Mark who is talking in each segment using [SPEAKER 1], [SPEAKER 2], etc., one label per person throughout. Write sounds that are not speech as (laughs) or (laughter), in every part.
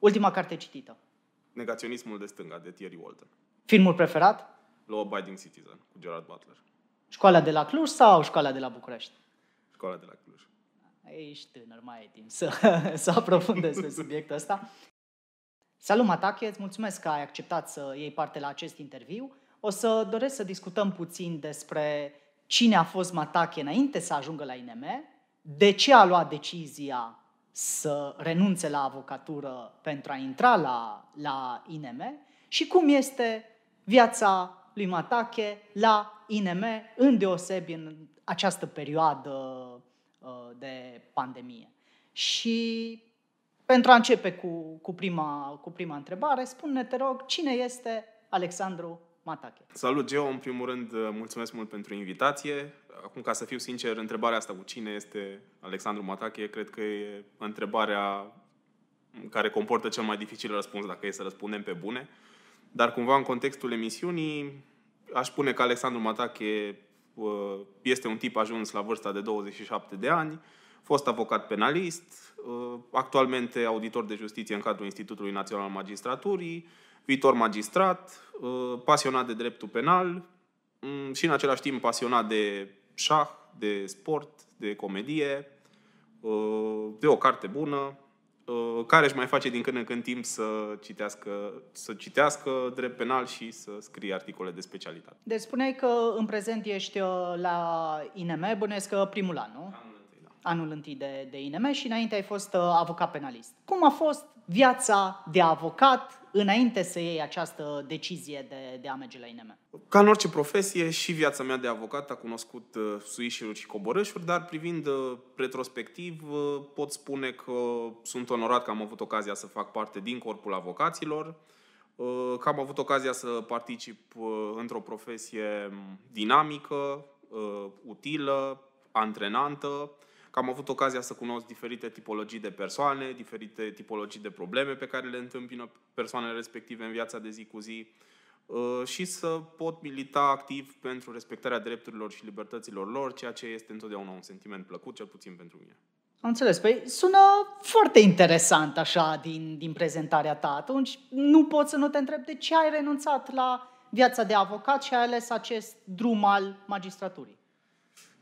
[SPEAKER 1] Ultima carte citită.
[SPEAKER 2] Negaționismul de stânga, de Thierry Walton.
[SPEAKER 1] Filmul preferat?
[SPEAKER 2] Law Abiding Citizen, cu Gerard Butler.
[SPEAKER 1] Școala de la Cluj sau școala de la București?
[SPEAKER 2] Școala de la Cluj.
[SPEAKER 1] Ești tânăr, mai ai timp să, (laughs) să aprofundezi pe subiectul ăsta. Salut, Matache, îți mulțumesc că ai acceptat să iei parte la acest interviu. O să doresc să discutăm puțin despre cine a fost Matache înainte să ajungă la INM, de ce a luat decizia să renunțe la avocatură pentru a intra la, la INM și cum este viața lui Matache la INM, îndeosebi în această perioadă uh, de pandemie. Și pentru a începe cu, cu, prima, cu prima întrebare, spune te rog, cine este Alexandru Matache?
[SPEAKER 2] Salut, Geo! În primul rând, uh, mulțumesc mult pentru invitație. Acum, ca să fiu sincer, întrebarea asta cu cine este Alexandru Matache, cred că e întrebarea care comportă cel mai dificil răspuns dacă e să răspundem pe bune. Dar cumva în contextul emisiunii aș spune că Alexandru Matache uh, este un tip ajuns la vârsta de 27 de ani, fost avocat penalist, uh, actualmente auditor de justiție în cadrul Institutului Național al Magistraturii, viitor magistrat, uh, pasionat de dreptul penal mm, și în același timp pasionat de șah, de sport, de comedie, de o carte bună, Uh, care își mai face din când în când timp să citească, să citească drept penal și să scrie articole de specialitate.
[SPEAKER 1] Deci spuneai că în prezent ești uh, la INM, bănuiesc că primul an, nu?
[SPEAKER 2] Anul întâi, da.
[SPEAKER 1] Anul întâi de, de INM și înainte ai fost uh, avocat penalist. Cum a fost viața de avocat înainte să iei această decizie de, de a merge la INM?
[SPEAKER 2] Ca în orice profesie, și viața mea de avocat a cunoscut uh, suișuri și coborâșuri, dar privind uh, retrospectiv, uh, pot spune că sunt onorat că am avut ocazia să fac parte din corpul avocaților, uh, că am avut ocazia să particip uh, într-o profesie dinamică, uh, utilă, antrenantă, că am avut ocazia să cunosc diferite tipologii de persoane, diferite tipologii de probleme pe care le întâmpină persoanele respective în viața de zi cu zi uh, și să pot milita activ pentru respectarea drepturilor și libertăților lor, ceea ce este întotdeauna un sentiment plăcut, cel puțin pentru mine.
[SPEAKER 1] Am înțeles. Păi sună foarte interesant așa din, din prezentarea ta. Atunci nu pot să nu te întreb de ce ai renunțat la viața de avocat și ai ales acest drum al magistraturii.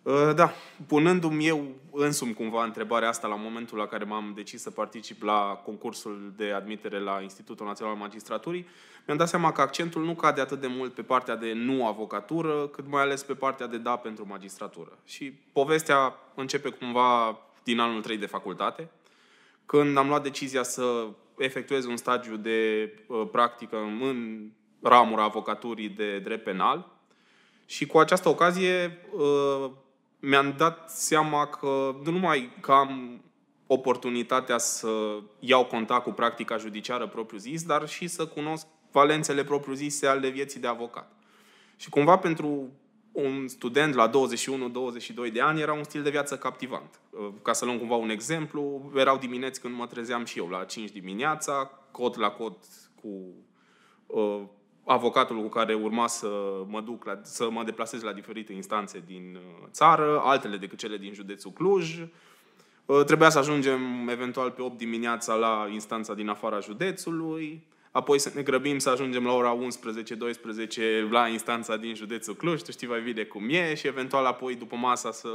[SPEAKER 2] Uh, Da, punându-mi eu însumi cumva întrebarea asta la momentul la care m-am decis să particip la concursul de admitere la Institutul Național al Magistraturii, mi-am dat seama că accentul nu cade atât de mult pe partea de nu avocatură, cât mai ales pe partea de da pentru magistratură. Și povestea începe cumva din anul 3 de facultate, când am luat decizia să efectuez un stagiu de uh, practică în ramura avocaturii de drept penal, și cu această ocazie uh, mi-am dat seama că nu numai că am oportunitatea să iau contact cu practica judiciară propriu-zis, dar și să cunosc valențele propriu-zise ale vieții de avocat. Și cumva pentru un student la 21-22 de ani era un stil de viață captivant. Uh, Ca să luăm cumva un exemplu, erau dimineți când mă trezeam și eu la 5 dimineața, cot la cot cu uh, avocatul cu care urma să mă duc la, să mă deplasez la diferite instanțe din uh, țară, altele decât cele din județul Cluj. Uh, Trebuia să ajungem eventual pe 8 dimineața la instanța din afara județului, apoi să ne grăbim să ajungem la ora 11-12 la instanța din județul Cluj, tu știi mai bine cum e, și eventual apoi după masa să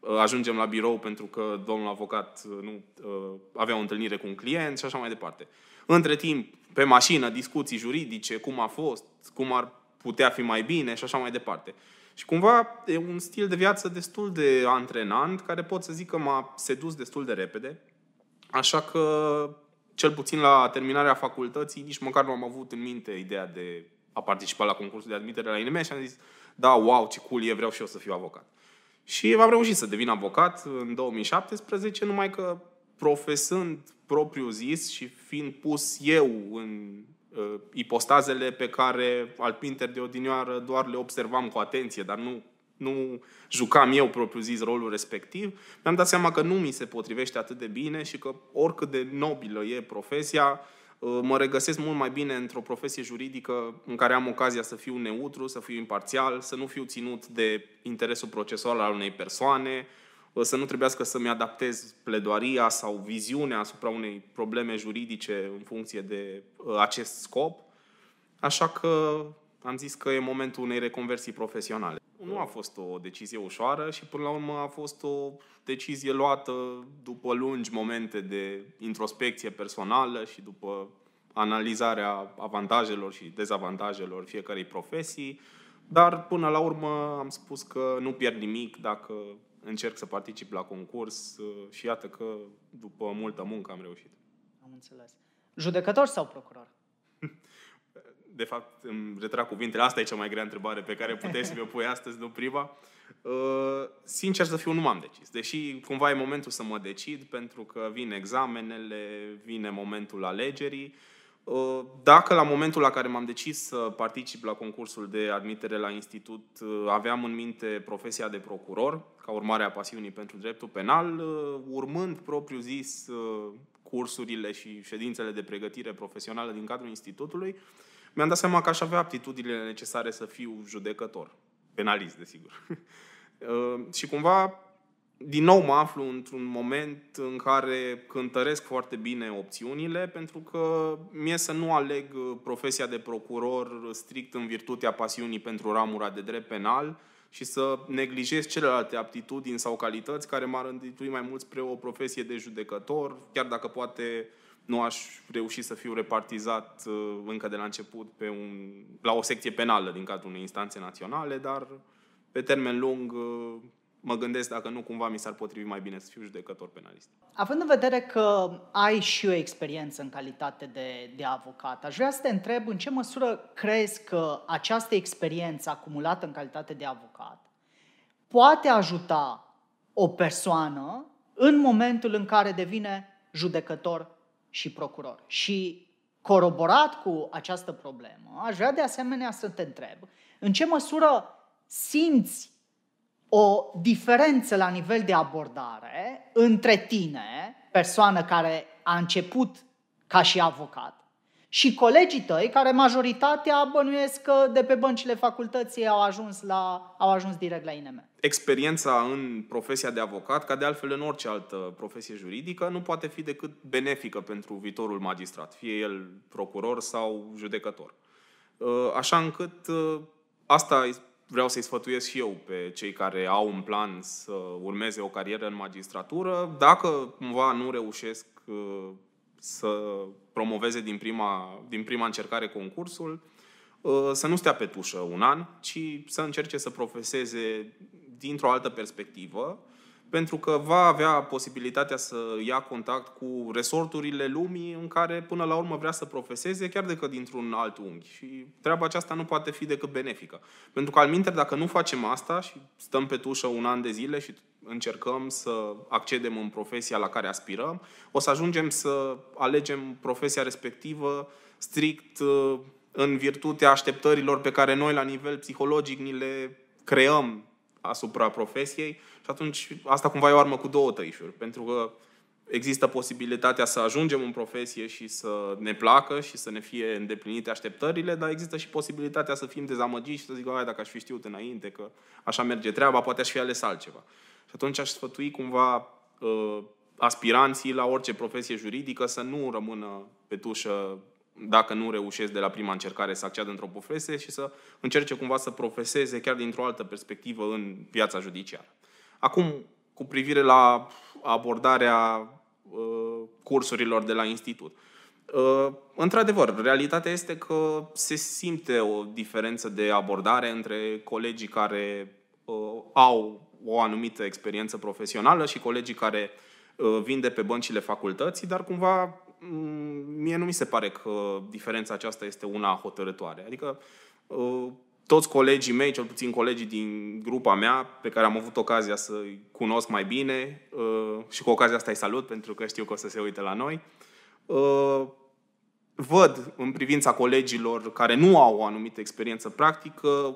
[SPEAKER 2] uh, ajungem la birou pentru că domnul avocat uh, nu uh, avea o întâlnire cu un client și așa mai departe. Între timp, pe mașină, discuții juridice, cum a fost, cum ar putea fi mai bine și așa mai departe. Și cumva e un stil de viață destul de antrenant, care pot să zic că m-a sedus destul de repede. Așa că, cel puțin la terminarea facultății, nici măcar nu am avut în minte ideea de a participa la concursul de admitere la INM și am zis, da, wow, ce cool e, vreau și eu să fiu avocat. Și am reușit să devin avocat în 2017, numai că profesând propriu zis și fiind pus eu în uh, ipostazele pe care alpinter de odinioară doar le observam cu atenție, dar nu, nu jucam eu propriu zis rolul respectiv, mi-am dat seama că nu mi se potrivește atât de bine și că oricât de nobilă e profesia, uh, mă regăsesc mult mai bine într-o profesie juridică în care am ocazia să fiu neutru, să fiu imparțial, să nu fiu ținut de interesul procesual al unei persoane, să nu trebuiască să-mi adaptez pledoaria sau viziunea asupra unei probleme juridice în funcție de acest scop. Așa că am zis că e momentul unei reconversii profesionale. Nu a fost o decizie ușoară și până la urmă a fost o decizie luată după lungi momente de introspecție personală și după analizarea avantajelor și dezavantajelor fiecarei profesii, dar până la urmă am spus că nu pierd nimic dacă încerc să particip la concurs și iată că după multă muncă am reușit.
[SPEAKER 1] Am înțeles. Judecător sau procuror?
[SPEAKER 2] de fapt, îmi retrag cuvintele. Asta e cea mai grea întrebare pe care puteți să mi-o pui astăzi, nu prima. Uh, sincer să fiu, nu m-am decis. Deși cumva e momentul să mă decid, pentru că vin examenele, vine momentul alegerii. Uh, dacă la momentul la care m-am decis să particip la concursul de admitere la institut uh, aveam în minte profesia de procuror, ca urmare a pasiunii pentru dreptul penal, urmând propriu zis cursurile și ședințele de pregătire profesională din cadrul institutului, mi-am dat seama că aș avea aptitudinile necesare să fiu judecător. Penalist, desigur. Uh, (laughs) și cumva, din nou mă aflu într-un moment în care cântăresc foarte bine opțiunile, pentru că mie să nu aleg uh, profesia de procuror strict în virtutea pasiunii pentru ramura de drept penal și să neglijez celelalte aptitudini sau calități care m-ar înditui mai mult spre o profesie de judecător, chiar dacă poate nu aș reuși să fiu repartizat uh, încă de la început pe un, la o secție penală din cadrul unei instanțe naționale, dar pe termen lung uh, mă gândesc dacă nu cumva mi s-ar potrivi mai bine să fiu judecător penalist.
[SPEAKER 1] Având în vedere că ai și o experiență în calitate de, de avocat, aș vrea să te întreb în ce măsură crezi că această experiență acumulată în calitate de avocat poate ajuta o persoană în momentul în care devine judecător și procuror. Și coroborat cu această problemă, aș vrea de asemenea să te întreb în ce măsură simți o diferență la nivel de abordare între tine, persoană care a început ca și avocat, și colegii tăi, care majoritatea bănuiesc că de pe băncile facultății au ajuns, la, au ajuns direct la INM.
[SPEAKER 2] Experiența în profesia de avocat, ca de altfel în orice altă profesie juridică, nu poate fi decât benefică pentru viitorul magistrat, fie el procuror sau judecător. Uh, așa încât uh, asta vreau să-i sfătuiesc și eu pe cei care au un plan să urmeze o carieră în magistratură. Dacă cumva nu reușesc uh, să promoveze din prima, din prima încercare concursul, uh, să nu stea pe tușă un an, ci să încerce să profeseze dintr-o altă perspectivă, pentru că va avea posibilitatea să ia contact cu resorturile lumii în care până la urmă vrea să profeseze, chiar decât dintr-un alt unghi. Și treaba aceasta nu poate fi decât benefică. Pentru că, al minter, dacă nu facem asta și stăm pe tușă un an de zile și încercăm să accedem în profesia la care aspirăm, o să ajungem să alegem profesia respectivă strict uh, în virtutea așteptărilor pe care noi, la nivel psihologic, ni le creăm asupra profesiei și atunci asta cumva e o armă cu două tăișuri, pentru că există posibilitatea să ajungem în profesie și să ne placă și să ne fie îndeplinite așteptările, dar există și posibilitatea să fim dezamăgiți și să zic, dacă aș fi știut înainte că așa merge treaba, poate aș fi ales altceva. Și atunci aș sfătui cumva uh, aspiranții la orice profesie juridică să nu rămână pe tușă dacă nu reușesc de la prima încercare să acceadă într-o profesie și să încerce cumva să profeseze chiar dintr-o altă perspectivă în viața judiciară. Acum, cu privire la abordarea uh, cursurilor de la institut. Uh, într-adevăr, realitatea este că se simte o diferență de abordare între colegii care uh, au o anumită experiență profesională și colegii care uh, vin de pe băncile facultății, dar cumva mm, mie nu mi se pare că diferența aceasta este una hotărătoare. Adică uh, toți colegii mei, cel puțin colegii din grupa mea, pe care am avut ocazia să-i cunosc mai bine uh, și cu ocazia asta îi salut pentru că știu că o să se uite la noi, văd în privința colegilor care nu au o anumită experiență practică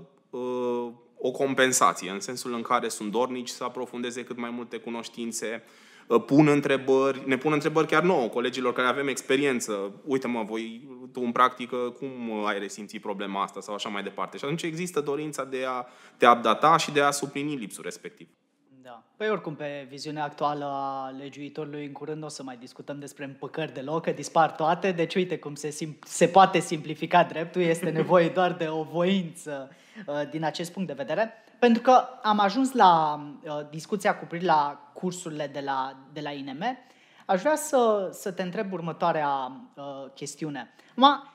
[SPEAKER 2] o compensație, în sensul în care sunt dornici să aprofundeze cât mai multe cunoștințe, uh, pun întrebări, ne pun întrebări chiar nouă, colegilor care avem experiență. Uite mă, voi, tu în practică, cum ai resimțit problema asta sau așa mai departe. Și atunci există dorința de a te updata și de a suplini lipsul respectiv.
[SPEAKER 1] Da. Păi oricum, pe viziunea actuală a legiuitorului, în curând o să mai discutăm despre împăcări de loc, că dispar toate, deci uite cum se, sim- se poate simplifica dreptul, este nevoie doar de o voință uh, din acest punct de vedere. Pentru că am ajuns la uh, discuția cu privire la cursurile de la, de la INM, aș vrea să, să te întreb următoarea uh, chestiune. Ma,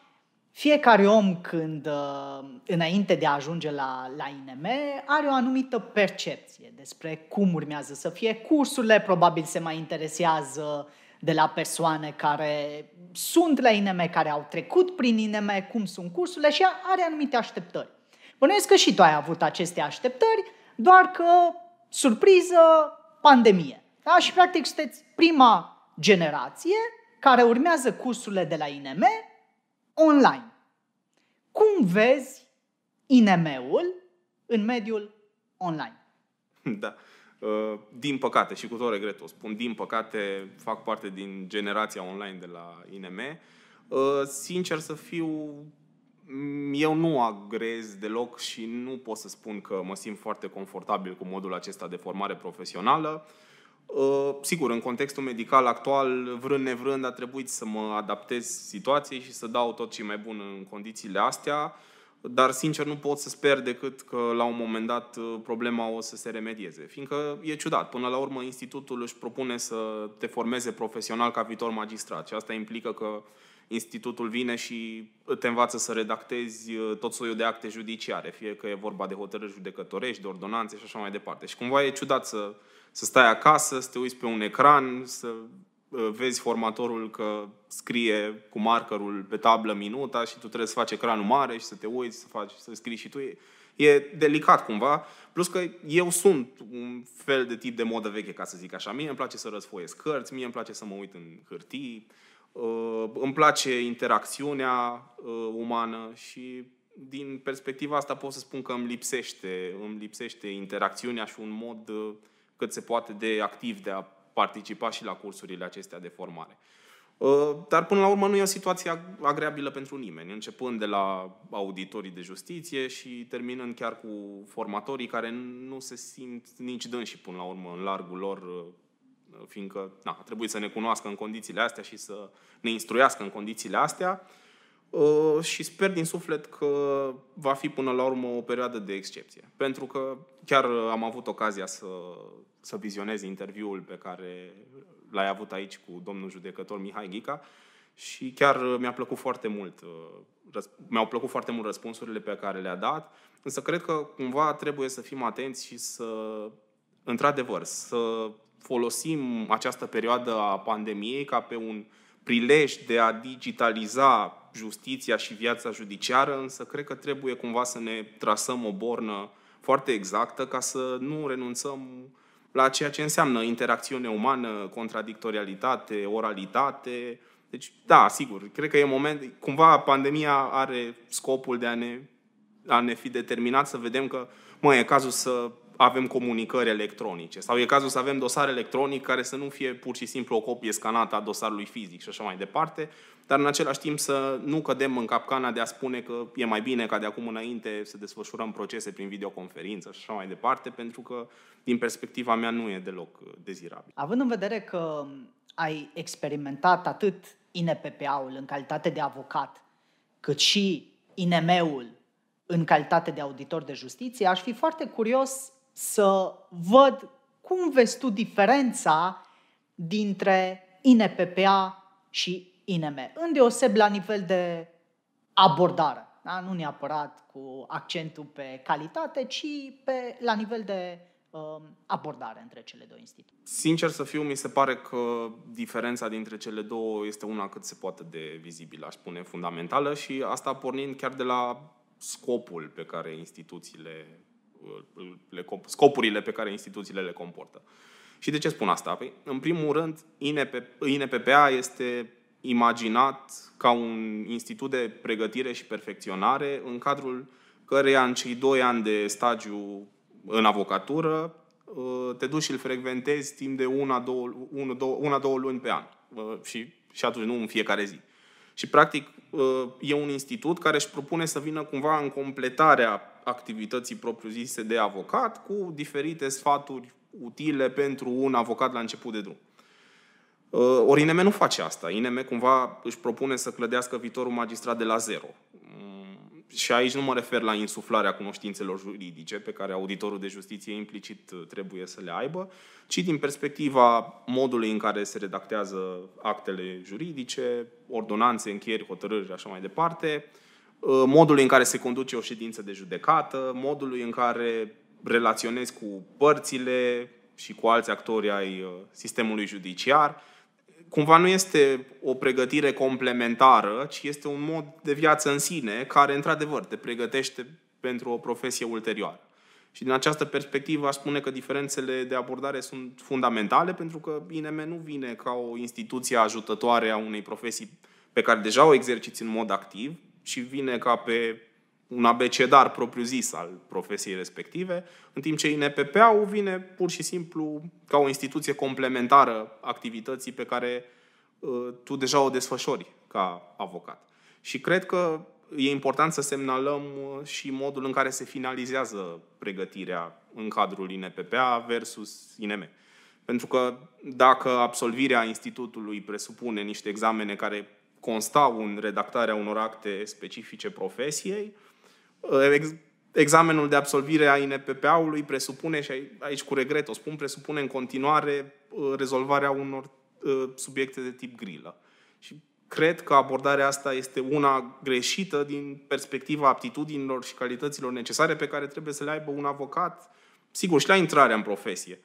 [SPEAKER 1] fiecare om când, uh, înainte de a ajunge la, la INM, are o anumită percepție despre cum urmează să fie cursurile, probabil se mai interesează de la persoane care sunt la INM, care au trecut prin INM, cum sunt cursurile și are anumite așteptări. Bănuiesc că și tu ai avut aceste așteptări, doar că, surpriză, pandemie. Da? Și, practic, sunteți prima generație care urmează cursurile de la INM online. Cum vezi INM-ul în mediul online? (laughs)
[SPEAKER 2] Da. Uh, din păcate, și cu tot regretul spun, din păcate fac parte din generația online de la INM. Uh, sincer să fiu, eu nu agrez deloc și nu pot să spun că mă simt foarte confortabil cu modul acesta de formare profesională. Uh, sigur, în contextul medical actual, vrând nevrând, a trebuit să mă adaptez situației și să dau tot ce mai bun în condițiile astea, dar sincer nu pot să sper decât că la un moment dat uh, problema o să se remedieze. Fiindcă e ciudat, până la urmă institutul își propune să te formeze profesional ca viitor magistrat și asta implică că institutul vine și te învață să redactezi uh, tot soiul de acte judiciare, fie că e vorba de hotărâri judecătorești, de ordonanțe și așa mai departe. Și cumva e ciudat să să stai acasă, să te uiți pe un ecran, să uh, vezi formatorul că scrie cu markerul pe tablă minuta și tu trebuie să faci ecranul mare și să te uiți, să, faci, să scrii și tu. E, e delicat cumva. Plus că eu sunt un fel de tip de modă veche, ca să zic așa. Mie îmi place să răsfoiesc cărți, mie îmi place să mă uit în hârtii, uh, îmi place interacțiunea uh, umană și din perspectiva asta pot să spun că îmi lipsește, îmi lipsește interacțiunea și un mod cât se poate de activ de a participa și la cursurile acestea de formare. Uh, dar până la urmă nu e o situație agreabilă pentru nimeni, începând de la auditorii de justiție și terminând chiar cu formatorii care nu se simt nici dâns și până la urmă în largul lor, uh, fiindcă na, trebuie să ne cunoască în condițiile astea și să ne instruiască în condițiile astea. Uh, și sper din suflet că va fi până la urmă o perioadă de excepție. Pentru că chiar am avut ocazia să, să vizionez interviul pe care l-ai avut aici cu domnul judecător Mihai Ghica și chiar mi-a plăcut foarte mult. Uh, mi-au plăcut foarte mult răspunsurile pe care le-a dat, însă cred că cumva trebuie să fim atenți și să, într-adevăr, să folosim această perioadă a pandemiei ca pe un prilej de a digitaliza justiția și viața judiciară, însă cred că trebuie cumva să ne trasăm o bornă foarte exactă ca să nu renunțăm la ceea ce înseamnă interacțiune umană, contradictorialitate, oralitate. Deci, da, sigur, cred că e moment, cumva pandemia are scopul de a ne, a ne fi determinat să vedem că, mă, e cazul să avem comunicări electronice sau e cazul să avem dosar electronic care să nu fie pur și simplu o copie scanată a dosarului fizic și așa mai departe, dar în același timp să nu cădem în capcana de a spune că e mai bine ca de acum înainte să desfășurăm procese prin videoconferință și așa mai departe, pentru că din perspectiva mea nu e deloc uh, dezirabil.
[SPEAKER 1] Având în vedere că ai experimentat atât INPPA-ul în calitate de avocat, cât și INM-ul în calitate de auditor de justiție, aș fi foarte curios să văd cum vezi tu diferența dintre INPPA și INM, îndeoseb la nivel de abordare. Da? Nu neapărat cu accentul pe calitate, ci pe, la nivel de uh, abordare între cele două instituții.
[SPEAKER 2] Sincer să fiu, mi se pare că diferența dintre cele două este una cât se poate de vizibilă, aș spune, fundamentală și asta pornind chiar de la scopul pe care instituțiile le, scopurile pe care instituțiile le comportă. Și de ce spun asta? Păi, în primul rând, INP, INPPA este imaginat ca un institut de pregătire și perfecționare în cadrul căreia în cei doi ani de stagiu în avocatură uh, te duci și îl frecventezi timp de una, două, una, două, una, două luni pe an. Uh, și, și atunci nu în fiecare zi. Și practic uh, e un institut care își propune să vină cumva în completarea activității propriu-zise de avocat cu diferite sfaturi utile pentru un avocat la început de drum. Uh, ori INM nu face asta. INM cumva își propune să clădească viitorul magistrat de la zero. Mm, și aici nu mă refer la insuflarea cunoștințelor juridice pe care auditorul de justiție implicit uh, trebuie să le aibă, ci din perspectiva modului în care se redactează actele juridice, ordonanțe, încheieri, hotărâri și așa mai departe, uh, modului în care se conduce o ședință de judecată, modului în care relaționezi cu părțile și cu alți actori ai sistemului judiciar cumva nu este o pregătire complementară, ci este un mod de viață în sine care, într-adevăr, te pregătește pentru o profesie ulterioară. Și din această perspectivă aș spune că diferențele de abordare sunt fundamentale, pentru că INM nu vine ca o instituție ajutătoare a unei profesii pe care deja o exerciți în mod activ, ci vine ca pe un abecedar propriu-zis al profesiei respective, în timp ce INPP-ul vine pur și simplu ca o instituție complementară activității pe care uh, tu deja o desfășori ca avocat. Și cred că e important să semnalăm uh, și modul în care se finalizează pregătirea în cadrul INPPA versus INM. Pentru că dacă absolvirea institutului presupune niște examene care constau în redactarea unor acte specifice profesiei, examenul de absolvire a INPPA-ului presupune, și aici cu regret o spun, presupune în continuare uh, rezolvarea unor uh, subiecte de tip grilă. Și cred că abordarea asta este una greșită din perspectiva aptitudinilor și calităților necesare pe care trebuie să le aibă un avocat, sigur, și la intrarea în profesie,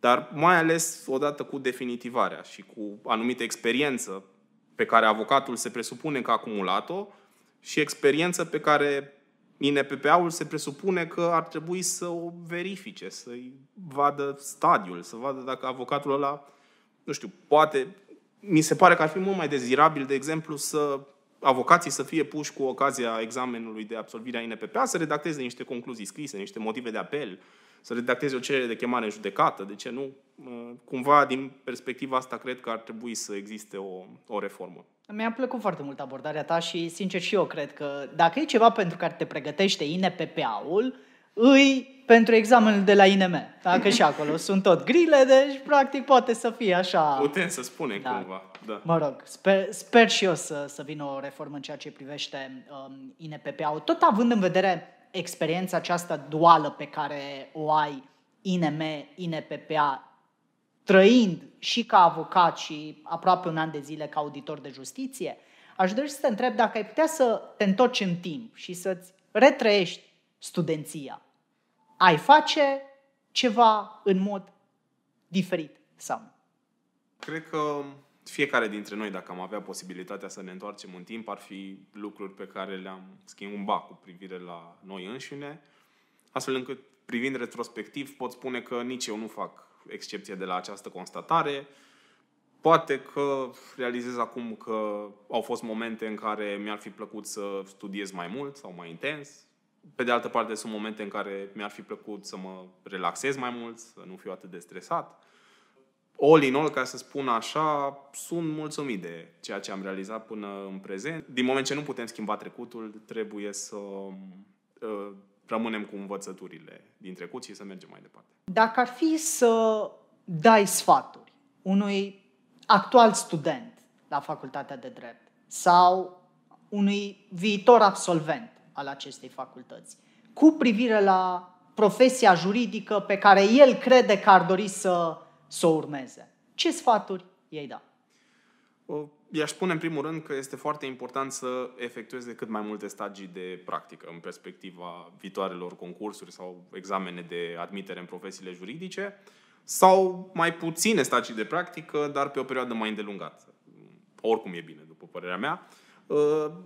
[SPEAKER 2] dar mai ales odată cu definitivarea și cu anumită experiență pe care avocatul se presupune că a acumulat-o și experiență pe care INPPA-ul se presupune că ar trebui să o verifice, să-i vadă stadiul, să vadă dacă avocatul ăla, nu știu, poate... Mi se pare că ar fi mult mai dezirabil, de exemplu, să avocații să fie puși cu ocazia examenului de absolvire a INPPA să redacteze niște concluzii scrise, niște motive de apel, să redacteze o cerere de chemare în judecată, de ce nu? Cumva, din perspectiva asta, cred că ar trebui să existe o, o reformă.
[SPEAKER 1] Mi-a plăcut foarte mult abordarea ta și, sincer, și eu cred că dacă e ceva pentru care te pregătește INPPA-ul, îi pentru examenul de la INM. Dacă și acolo (laughs) sunt tot grile, deci practic poate să fie așa.
[SPEAKER 2] Putem să spunem da. cumva. Da.
[SPEAKER 1] Mă rog, sper, sper și eu să, să vină o reformă în ceea ce privește um, INPPA-ul. Tot având în vedere experiența aceasta duală pe care o ai INM, INPPA, trăind și ca avocat și aproape un an de zile ca auditor de justiție, aș dori să te întreb dacă ai putea să te întorci în timp și să-ți retrăiești studenția. Ai face ceva în mod diferit sau nu?
[SPEAKER 2] Cred că fiecare dintre noi, dacă am avea posibilitatea să ne întoarcem în timp, ar fi lucruri pe care le-am schimbat cu privire la noi înșine, astfel încât, privind retrospectiv, pot spune că nici eu nu fac excepție de la această constatare. Poate că realizez acum că au fost momente în care mi-ar fi plăcut să studiez mai mult sau mai intens. Pe de altă parte, sunt momente în care mi-ar fi plăcut să mă relaxez mai mult, să nu fiu atât de stresat. All in all, ca să spun așa, sunt mulțumit de ceea ce am realizat până în prezent. Din moment ce nu putem schimba trecutul, trebuie să uh, rămânem cu învățăturile din trecut și să mergem mai departe.
[SPEAKER 1] Dacă ar fi să dai sfaturi unui actual student la facultatea de drept sau unui viitor absolvent al acestei facultăți cu privire la profesia juridică pe care el crede că ar dori să, să o urmeze, ce sfaturi ei da?
[SPEAKER 2] I-aș spune în primul rând că este foarte important să efectueze cât mai multe stagii de practică în perspectiva viitoarelor concursuri sau examene de admitere în profesiile juridice sau mai puține stagii de practică, dar pe o perioadă mai îndelungată. Oricum e bine, după părerea mea.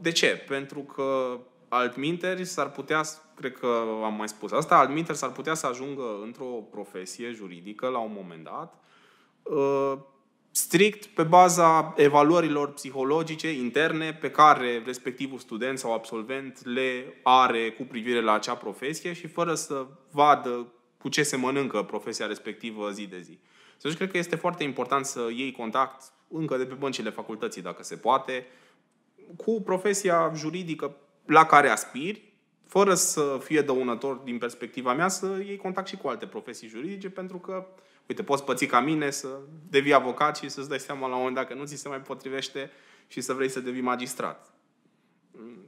[SPEAKER 2] De ce? Pentru că altminteri s-ar putea, cred că am mai spus asta, altminteri s-ar putea să ajungă într-o profesie juridică la un moment dat strict pe baza evaluărilor psihologice interne pe care respectivul student sau absolvent le are cu privire la acea profesie și fără să vadă cu ce se mănâncă profesia respectivă zi de zi. Deci cred că este foarte important să iei contact încă de pe băncile facultății, dacă se poate, cu profesia juridică la care aspiri fără să fie dăunător din perspectiva mea, să iei contact și cu alte profesii juridice, pentru că, uite, poți păți ca mine să devii avocat și să-ți dai seama la un moment dat că nu ți se mai potrivește și să vrei să devii magistrat.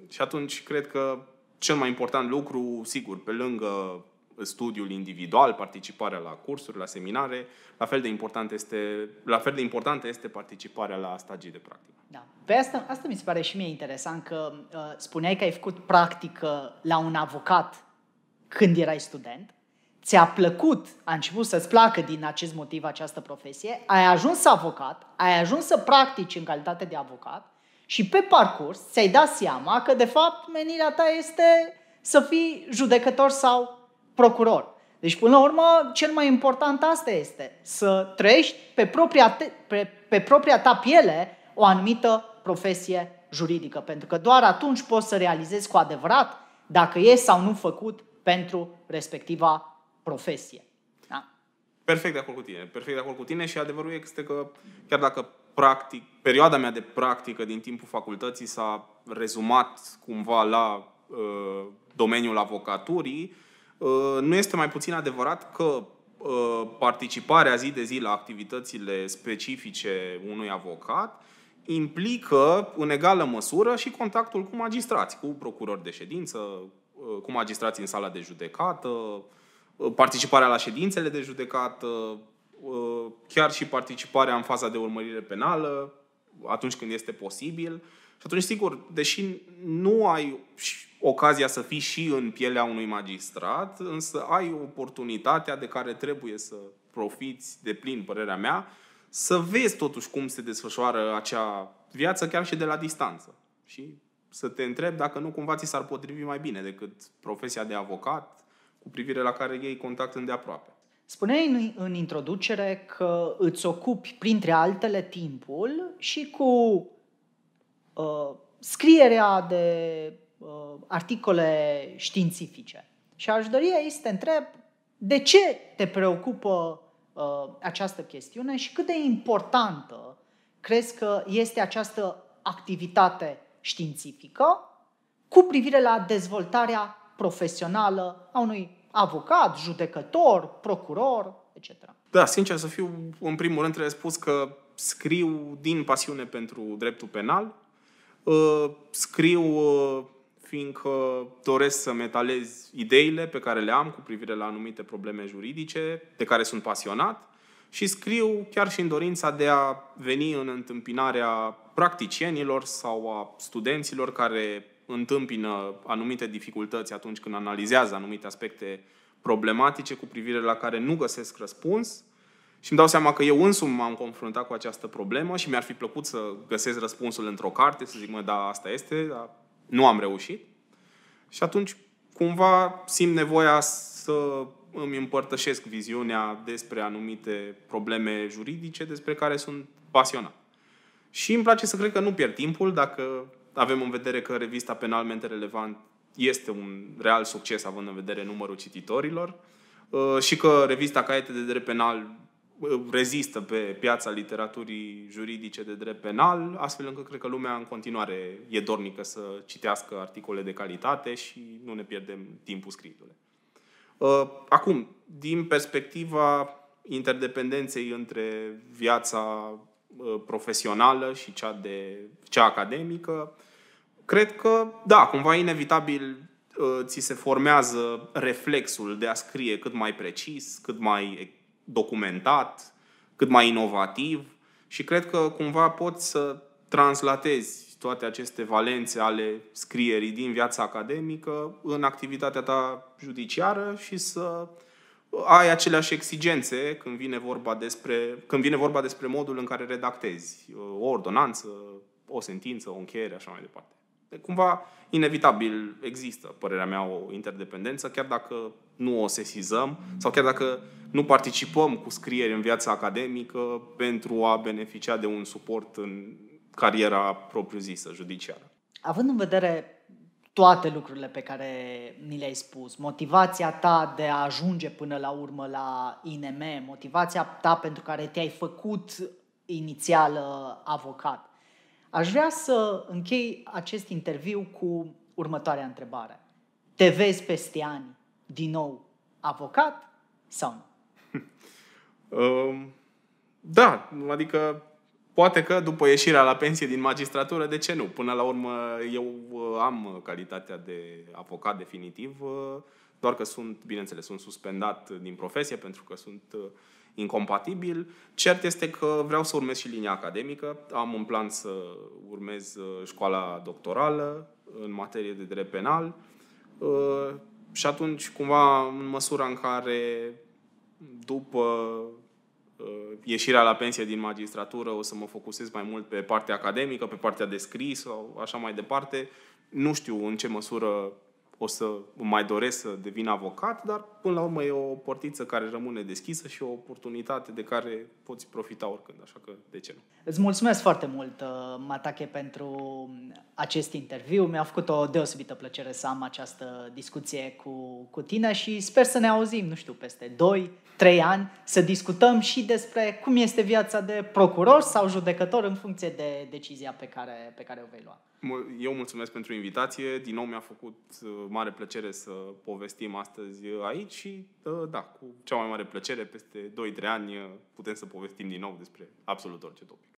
[SPEAKER 2] Și atunci, cred că cel mai important lucru, sigur, pe lângă studiul individual, participarea la cursuri, la seminare, la fel de important este, la fel de importantă este participarea la stagii de practică.
[SPEAKER 1] Da. Pe asta, asta mi se pare și mie interesant că uh, spuneai că ai făcut practică la un avocat când erai student, ți-a plăcut, a început să-ți placă din acest motiv această profesie, ai ajuns avocat, ai ajuns să practici în calitate de avocat și pe parcurs ți-ai dat seama că de fapt menirea ta este să fii judecător sau procuror. Deci, până la urmă, cel mai important asta este, să trăiești pe propria, te, pe, pe propria ta piele o anumită profesie juridică, pentru că doar atunci poți să realizezi cu adevărat dacă e sau nu făcut pentru respectiva profesie. Da?
[SPEAKER 2] Perfect de acord cu tine. Perfect de acord cu tine și adevărul este că chiar dacă practic, perioada mea de practică din timpul facultății s-a rezumat cumva la uh, domeniul avocaturii, uh, nu este mai puțin adevărat că uh, participarea zi de zi la activitățile specifice unui avocat implică în egală măsură și contactul cu magistrați, cu procurori de ședință, uh, cu magistrații în sala de judecată, uh, participarea la ședințele de judecată, uh, chiar și participarea în faza de urmărire penală, atunci când este posibil. Și atunci, sigur, deși nu ai ocazia să fii și în pielea unui magistrat, însă ai oportunitatea de care trebuie să profiți de plin, părerea mea, să vezi totuși cum se desfășoară acea viață chiar și de la distanță. Și să te întrebi dacă nu cumva ți s-ar potrivi mai bine decât profesia de avocat, cu privire la care iei contact îndeaproape.
[SPEAKER 1] Spuneai în, în introducere că îți ocupi, printre altele, timpul și cu uh, scrierea de uh, articole științifice. Și aș dori aici să te întreb de ce te preocupă uh, această chestiune și cât de importantă crezi că este această activitate științifică cu privire la dezvoltarea profesională a unui avocat, judecător, procuror, etc.
[SPEAKER 2] Da, sincer să fiu, în primul rând trebuie spus că scriu din pasiune pentru dreptul penal, uh, scriu uh, fiindcă doresc să metalez ideile pe care le am cu privire la anumite probleme juridice, de care sunt pasionat, și scriu chiar și în dorința de a veni în întâmpinarea practicienilor sau a studenților care întâmpină anumite dificultăți atunci când analizează anumite aspecte problematice cu privire la care nu găsesc răspuns și îmi dau seama că eu însumi m-am confruntat cu această problemă și mi-ar fi plăcut să găsesc răspunsul într-o carte, să zic, mă, da, asta este, dar nu am reușit. Și atunci, cumva, simt nevoia să îmi împărtășesc viziunea despre anumite probleme juridice despre care sunt pasionat. Și îmi place să cred că nu pierd timpul dacă avem în vedere că revista Penalmente Relevant este un real succes având în vedere numărul cititorilor uh, și că revista Caiete de Drept Penal uh, rezistă pe piața literaturii juridice de drept penal, astfel încât cred că lumea în continuare e dornică să citească articole de calitate și nu ne pierdem timpul scriindu-le. Uh, acum, din perspectiva interdependenței între viața profesională și cea, de, cea academică, cred că, da, cumva inevitabil uh, ți se formează reflexul de a scrie cât mai precis, cât mai documentat, cât mai inovativ și cred că cumva poți să translatezi toate aceste valențe ale scrierii din viața academică în activitatea ta judiciară și să ai aceleași exigențe când vine vorba despre, când vine vorba despre modul în care redactezi uh, o ordonanță, o sentință, o încheiere, așa mai departe cumva, inevitabil există, părerea mea, o interdependență, chiar dacă nu o sesizăm sau chiar dacă nu participăm cu scrieri în viața academică pentru a beneficia de un suport în cariera propriu-zisă, judiciară.
[SPEAKER 1] Având în vedere toate lucrurile pe care ni le-ai spus, motivația ta de a ajunge până la urmă la INM, motivația ta pentru care te-ai făcut inițial avocat, Aș vrea să închei acest interviu cu următoarea întrebare. te vezi peste ani din nou avocat sau nu? (laughs)
[SPEAKER 2] Um, da, adică poate că după ieșirea la pensie din magistratură, de ce nu? Până la urmă eu uh, am calitatea de avocat definitiv, uh, doar că sunt, bineînțeles, sunt suspendat din profesie pentru că sunt uh, incompatibil. Cert este că vreau să urmez și linia academică. Am un plan să urmez școala doctorală în materie de drept penal. Și atunci, cumva, în măsura în care după uh, ieșirea la pensie din magistratură o să mă focusez mai mult pe partea academică, pe partea de scris sau așa mai departe. Nu știu în ce măsură o să mai doresc să devin avocat, dar până la urmă e o portiță care rămâne deschisă și o oportunitate de care poți profita oricând, așa că de ce nu?
[SPEAKER 1] Îți mulțumesc foarte mult, uh, Matache, pentru acest interviu. Mi-a făcut o deosebită plăcere să am această discuție cu, cu tine și sper să ne auzim, nu știu, peste 2-3 ani, să discutăm și despre cum este viața de procuror sau judecător în funcție de decizia pe care, pe care o vei lua.
[SPEAKER 2] Eu mulțumesc pentru invitație. Din nou mi-a făcut uh, mare plăcere să povestim astăzi aici și, uh, da, cu cea mai mare plăcere, peste 2-3 ani uh, putem să povestim din nou despre absolut orice topic.